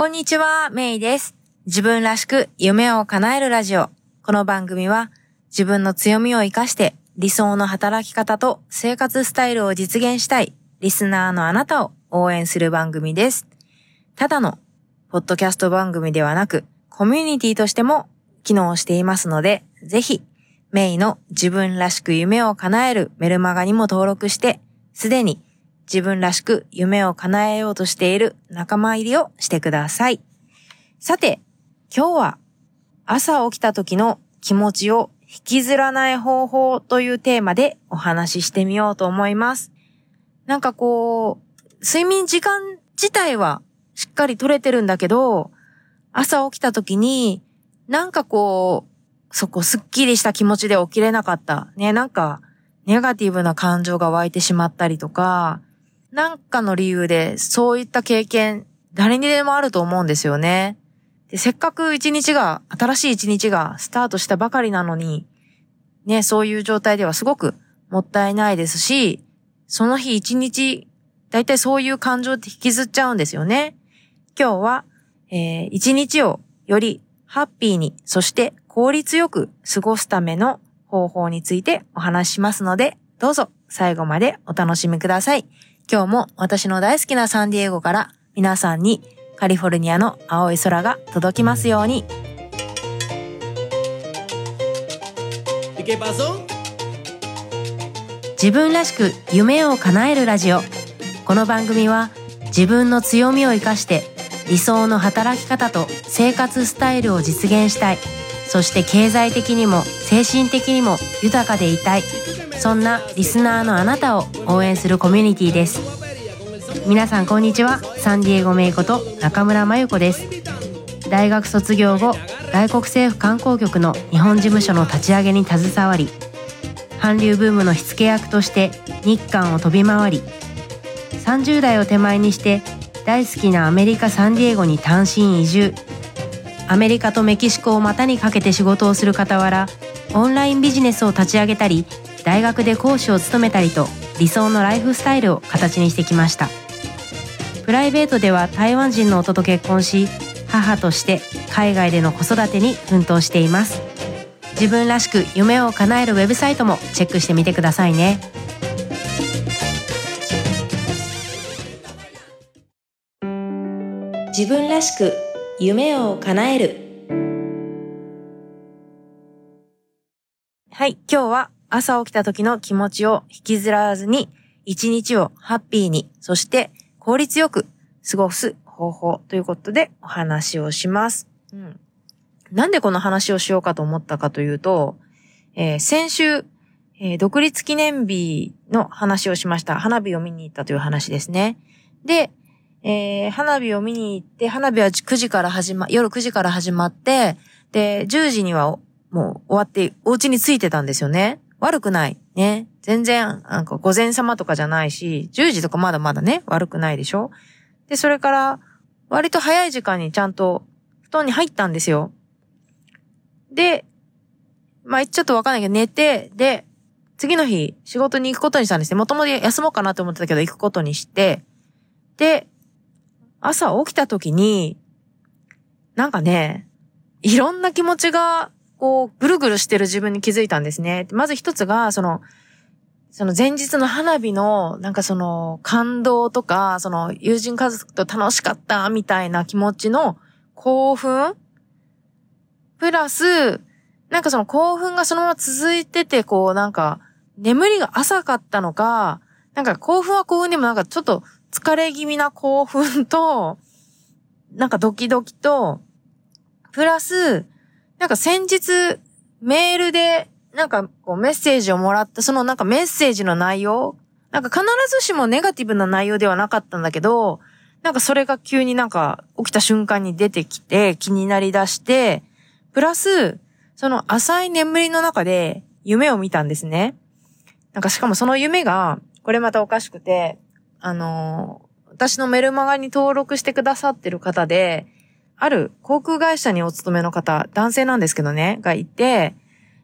こんにちは、メイです。自分らしく夢を叶えるラジオ。この番組は自分の強みを活かして理想の働き方と生活スタイルを実現したいリスナーのあなたを応援する番組です。ただのポッドキャスト番組ではなくコミュニティとしても機能していますので、ぜひメイの自分らしく夢を叶えるメルマガにも登録して、すでに自分らしく夢を叶えようとしている仲間入りをしてください。さて、今日は朝起きた時の気持ちを引きずらない方法というテーマでお話ししてみようと思います。なんかこう、睡眠時間自体はしっかり取れてるんだけど、朝起きた時になんかこう、そこすっきりした気持ちで起きれなかった。ね、なんかネガティブな感情が湧いてしまったりとか、なんかの理由でそういった経験、誰にでもあると思うんですよね。でせっかく一日が、新しい一日がスタートしたばかりなのに、ね、そういう状態ではすごくもったいないですし、その日一日、だいたいそういう感情って引きずっちゃうんですよね。今日は、えー、一日をよりハッピーに、そして効率よく過ごすための方法についてお話ししますので、どうぞ最後までお楽しみください。今日も私の大好きなサンディエゴから皆さんにカリフォルニアの青い空が届きますように。自分らしく夢を叶えるラジオ。この番組は自分の強みを生かして理想の働き方と生活スタイルを実現したい。そして経済的にも精神的にも豊かでいたい。そんなリスナーのあなたを応援するコミュニティです。皆さんこんにちは。サンディエゴメイコと中村真由子です。大学卒業後外国政府観光局の日本事務所の立ち上げに携わり韓流ブームの火付け役として日韓を飛び回り30代を手前にして大好きなアメリカ・サンディエゴに単身移住。アメリカとメキシコを股にかけて仕事をする傍らオンラインビジネスを立ち上げたり大学で講師を務めたりと理想のライフスタイルを形にしてきました。プライベートでは台湾人の夫と結婚し母として海外での子育てに奮闘しています。自分らしく夢を叶えるウェブサイトもチェックしてみてくださいね。自分らしく夢を叶える。はい今日は朝起きた時の気持ちを引きずらずに、一日をハッピーに、そして効率よく過ごす方法ということでお話をします。うん。なんでこの話をしようかと思ったかというと、えー、先週、えー、独立記念日の話をしました。花火を見に行ったという話ですね。で、えー、花火を見に行って、花火は9時から始ま、夜9時から始まって、で、10時にはもう終わって、お家に着いてたんですよね。悪くない。ね。全然、なんか午前様とかじゃないし、10時とかまだまだね、悪くないでしょ？で、それから、割と早い時間にちゃんと布団に入ったんですよ。で、まあ、ちょっとわかんないけど寝て、で、次の日仕事に行くことにしたんですね。もともと休もうかなと思ってたけど行くことにして、で、朝起きた時に、なんかね、いろんな気持ちがこう、ぐるぐるしてる自分に気づいたんですね。まず一つが、その、その前日の花火の、なんかその、感動とか、その、友人家族と楽しかった、みたいな気持ちの興奮？プラス、なんかその興奮がそのまま続いてて、こう、なんか、眠りが浅かったのか、なんか興奮は興奮でもなんかちょっと疲れ気味な興奮と、なんかドキドキと、プラス、なんか先日、メールで、なんかこうメッセージをもらった、そのなんかメッセージの内容なんか必ずしもネガティブな内容ではなかったんだけど、なんかそれが急になんか起きた瞬間に出てきて気になりだして、プラス、その浅い眠りの中で夢を見たんですね。なんかしかもその夢が、これまたおかしくて、あのー、私のメルマガに登録してくださってる方で、ある航空会社にお勤めの方、男性なんですけどね、がいて、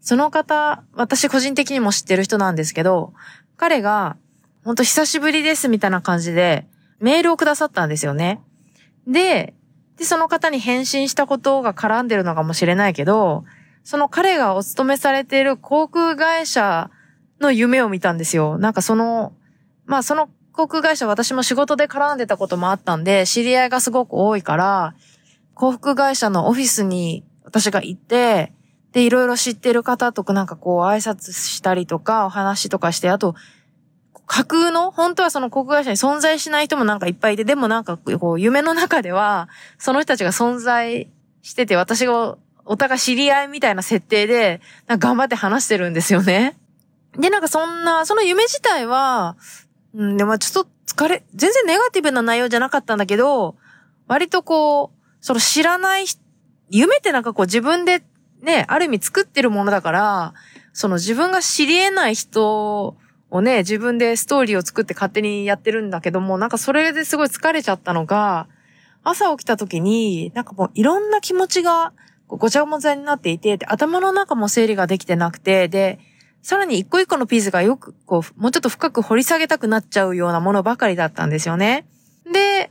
その方、私個人的にも知ってる人なんですけど、彼が、ほんと久しぶりですみたいな感じで、メールをくださったんですよね。で、で、その方に返信したことが絡んでるのかもしれないけど、その彼がお勤めされている航空会社の夢を見たんですよ。なんかその、まあその航空会社私も仕事で絡んでたこともあったんで、知り合いがすごく多いから、航空会社のオフィスに私が行って、で、いろいろ知ってる方とかなんかこう挨拶したりとか、お話とかして、あと、架空の、本当はその航空会社に存在しない人もなんかいっぱいいて、でもなんかこう夢の中では、その人たちが存在してて、私がお互い知り合いみたいな設定で、頑張って話してるんですよね。で、なんかそんな、その夢自体は、うん、でもちょっと疲れ、全然ネガティブな内容じゃなかったんだけど、割とこう、その知らない夢ってなんかこう自分でね、ある意味作ってるものだから、その自分が知り得ない人をね、自分でストーリーを作って勝手にやってるんだけども、なんかそれですごい疲れちゃったのが、朝起きた時に、なんかもういろんな気持ちがごちゃごちゃになっていて、頭の中も整理ができてなくて、で、さらに一個一個のピースがよく、こう、もうちょっと深く掘り下げたくなっちゃうようなものばかりだったんですよね。で、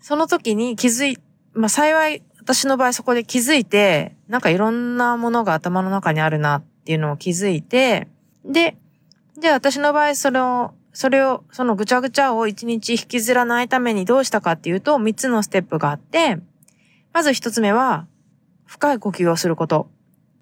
その時に気づい、まあ幸い私の場合そこで気づいて、なんかいろんなものが頭の中にあるなっていうのを気づいて、で、じゃあ私の場合それを、それを、そのぐちゃぐちゃを一日引きずらないためにどうしたかっていうと、三つのステップがあって、まず一つ目は、深い呼吸をすること。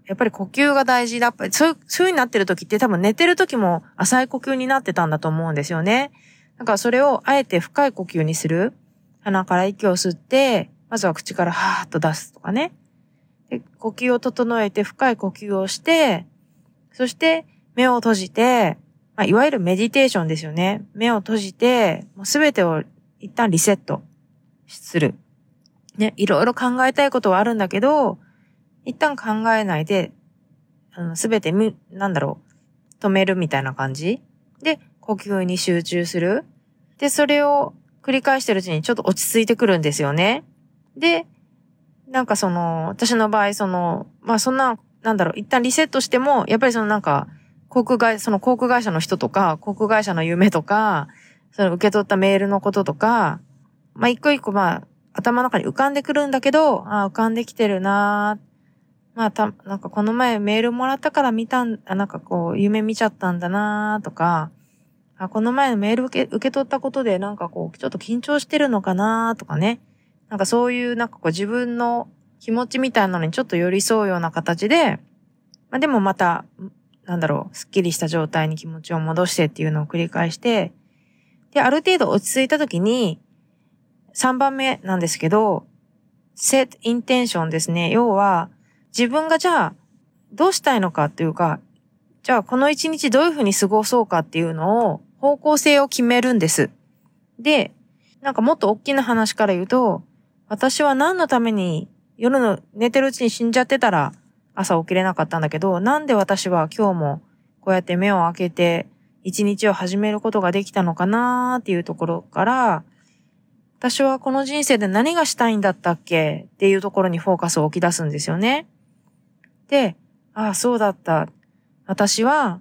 やっぱり呼吸が大事だ。そういう、そういうになってる時って多分寝てる時も浅い呼吸になってたんだと思うんですよね。だからそれをあえて深い呼吸にする。鼻から息を吸って、まずは口からはーっと出すとかね。で呼吸を整えて深い呼吸をして、そして目を閉じて、まあ、いわゆるメディテーションですよね。目を閉じて、もうすべてを一旦リセットする。ね、いろいろ考えたいことはあるんだけど、一旦考えないで、すべて、なんだろう、止めるみたいな感じで、呼吸に集中する。で、それを繰り返してるうちにちょっと落ち着いてくるんですよね。で、なんかその、私の場合、その、まあそんな、なんだろう、一旦リセットしても、やっぱりそのなんか、航空会、その航空会社の人とか、航空会社の夢とか、その受け取ったメールのこととか、まあ一個一個まあ、頭の中に浮かんでくるんだけど、ああ、浮かんできてるなまあた、なんかこの前メールもらったから見たん、あなんかこう、夢見ちゃったんだなとか、あ、この前のメール受け、受け取ったことでなんかこう、ちょっと緊張してるのかなとかね。なんかそういうなんかこう自分の気持ちみたいなのにちょっと寄り添うような形で、まあでもまた、なんだろう、スッキリした状態に気持ちを戻してっていうのを繰り返して、で、ある程度落ち着いた時に、3番目なんですけど、set intention ですね。要は、自分がじゃあ、どうしたいのかっていうか、じゃあこの一日どういうふうに過ごそうかっていうのを、方向性を決めるんです。で、なんかもっと大きな話から言うと、私は何のために夜の寝てるうちに死んじゃってたら朝起きれなかったんだけど、なんで私は今日もこうやって目を開けて一日を始めることができたのかなーっていうところから、私はこの人生で何がしたいんだったっけ？っていうところにフォーカスを置き出すんですよね。で、ああ、そうだった。私は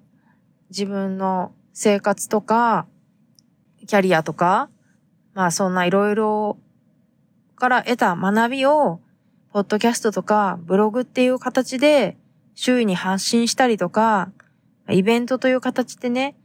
自分の生活とか、キャリアとか、まあそんないろいろから得た学びを、ポッドキャストとかブログっていう形で周囲に発信したりとか、イベントという形でね、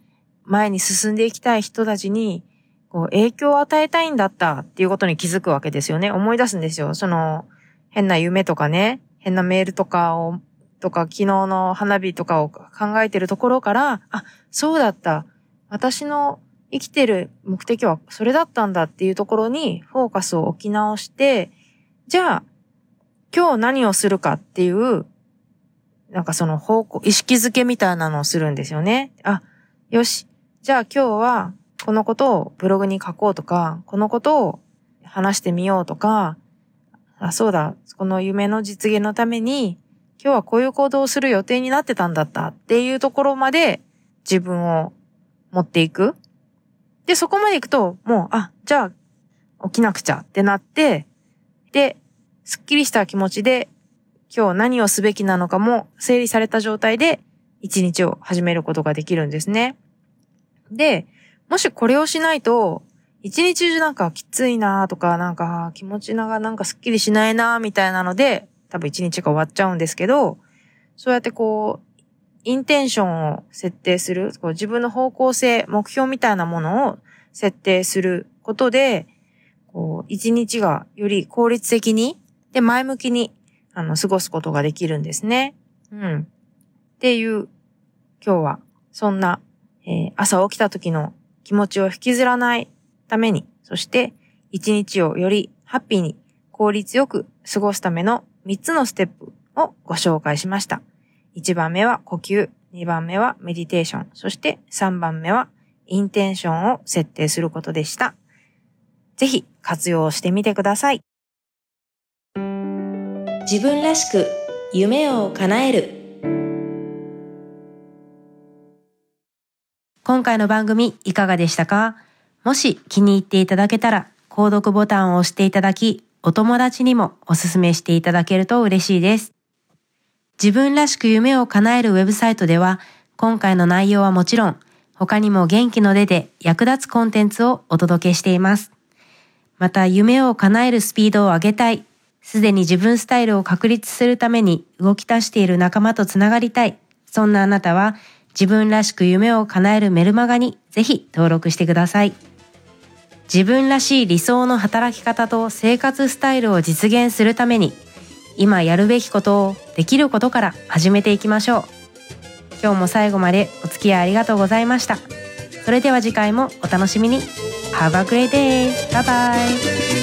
前に進んでいきたい人たちに、こう、影響を与えたいんだったっていうことに気づくわけですよね。思い出すんですよ。その、変な夢とかね、変なメールとかを、とか、昨日の花火とかを考えてるところから、あ、そうだった。私の生きてる目的はそれだったんだっていうところにフォーカスを置き直して、じゃあ、今日何をするかっていう、なんかその方向、意識づけみたいなのをするんですよね。あ、よし。じゃあ今日はこのことをブログに書こうとか、このことを話してみようとか、あ、そうだ、この夢の実現のために、今日はこういう行動をする予定になってたんだったっていうところまで自分を持っていく。で、そこまで行くと、もう、あ、じゃあ、起きなくちゃってなって、で、すっきりした気持ちで、今日何をすべきなのかも整理された状態で、一日を始めることができるんですね。で、もしこれをしないと、一日中なんかきついなとか、なんか気持ちながなんかスッキリしないなみたいなので、多分一日が終わっちゃうんですけど、そうやってこう、インテンションを設定する、こう自分の方向性、目標みたいなものを設定することで、こう、一日がより効率的に、で、前向きに、あの、過ごすことができるんですね。うん。っていう、今日は、そんな、えー、朝起きた時の気持ちを引きずらないために、そして一日をよりハッピーに効率よく過ごすための3つのステップをご紹介しました。1番目は呼吸、2番目はメディテーション、そして3番目はインテンションを設定することでした。ぜひ活用してみてください。自分らしく夢を叶える今回の番組いかがでしたか？もし気に入っていただけたら、購読ボタンを押していただき、お友達にもおすすめしていただけると嬉しいです。自分らしく夢を叶えるウェブサイトでは、今回の内容はもちろん、他にも元気の出で役立つコンテンツをお届けしています。また、夢を叶えるスピードを上げたい、すでに自分スタイルを確立するために動き出している仲間とつながりたい、そんなあなたは、自分らしく夢を叶えるメルマガにぜひ登録してください。自分らしい理想の働き方と生活スタイルを実現するために今やるべきことをできることから始めていきましょう今日も最後までお付き合いありがとうございましたそれでは次回もお楽しみに Have a great day! Bye bye!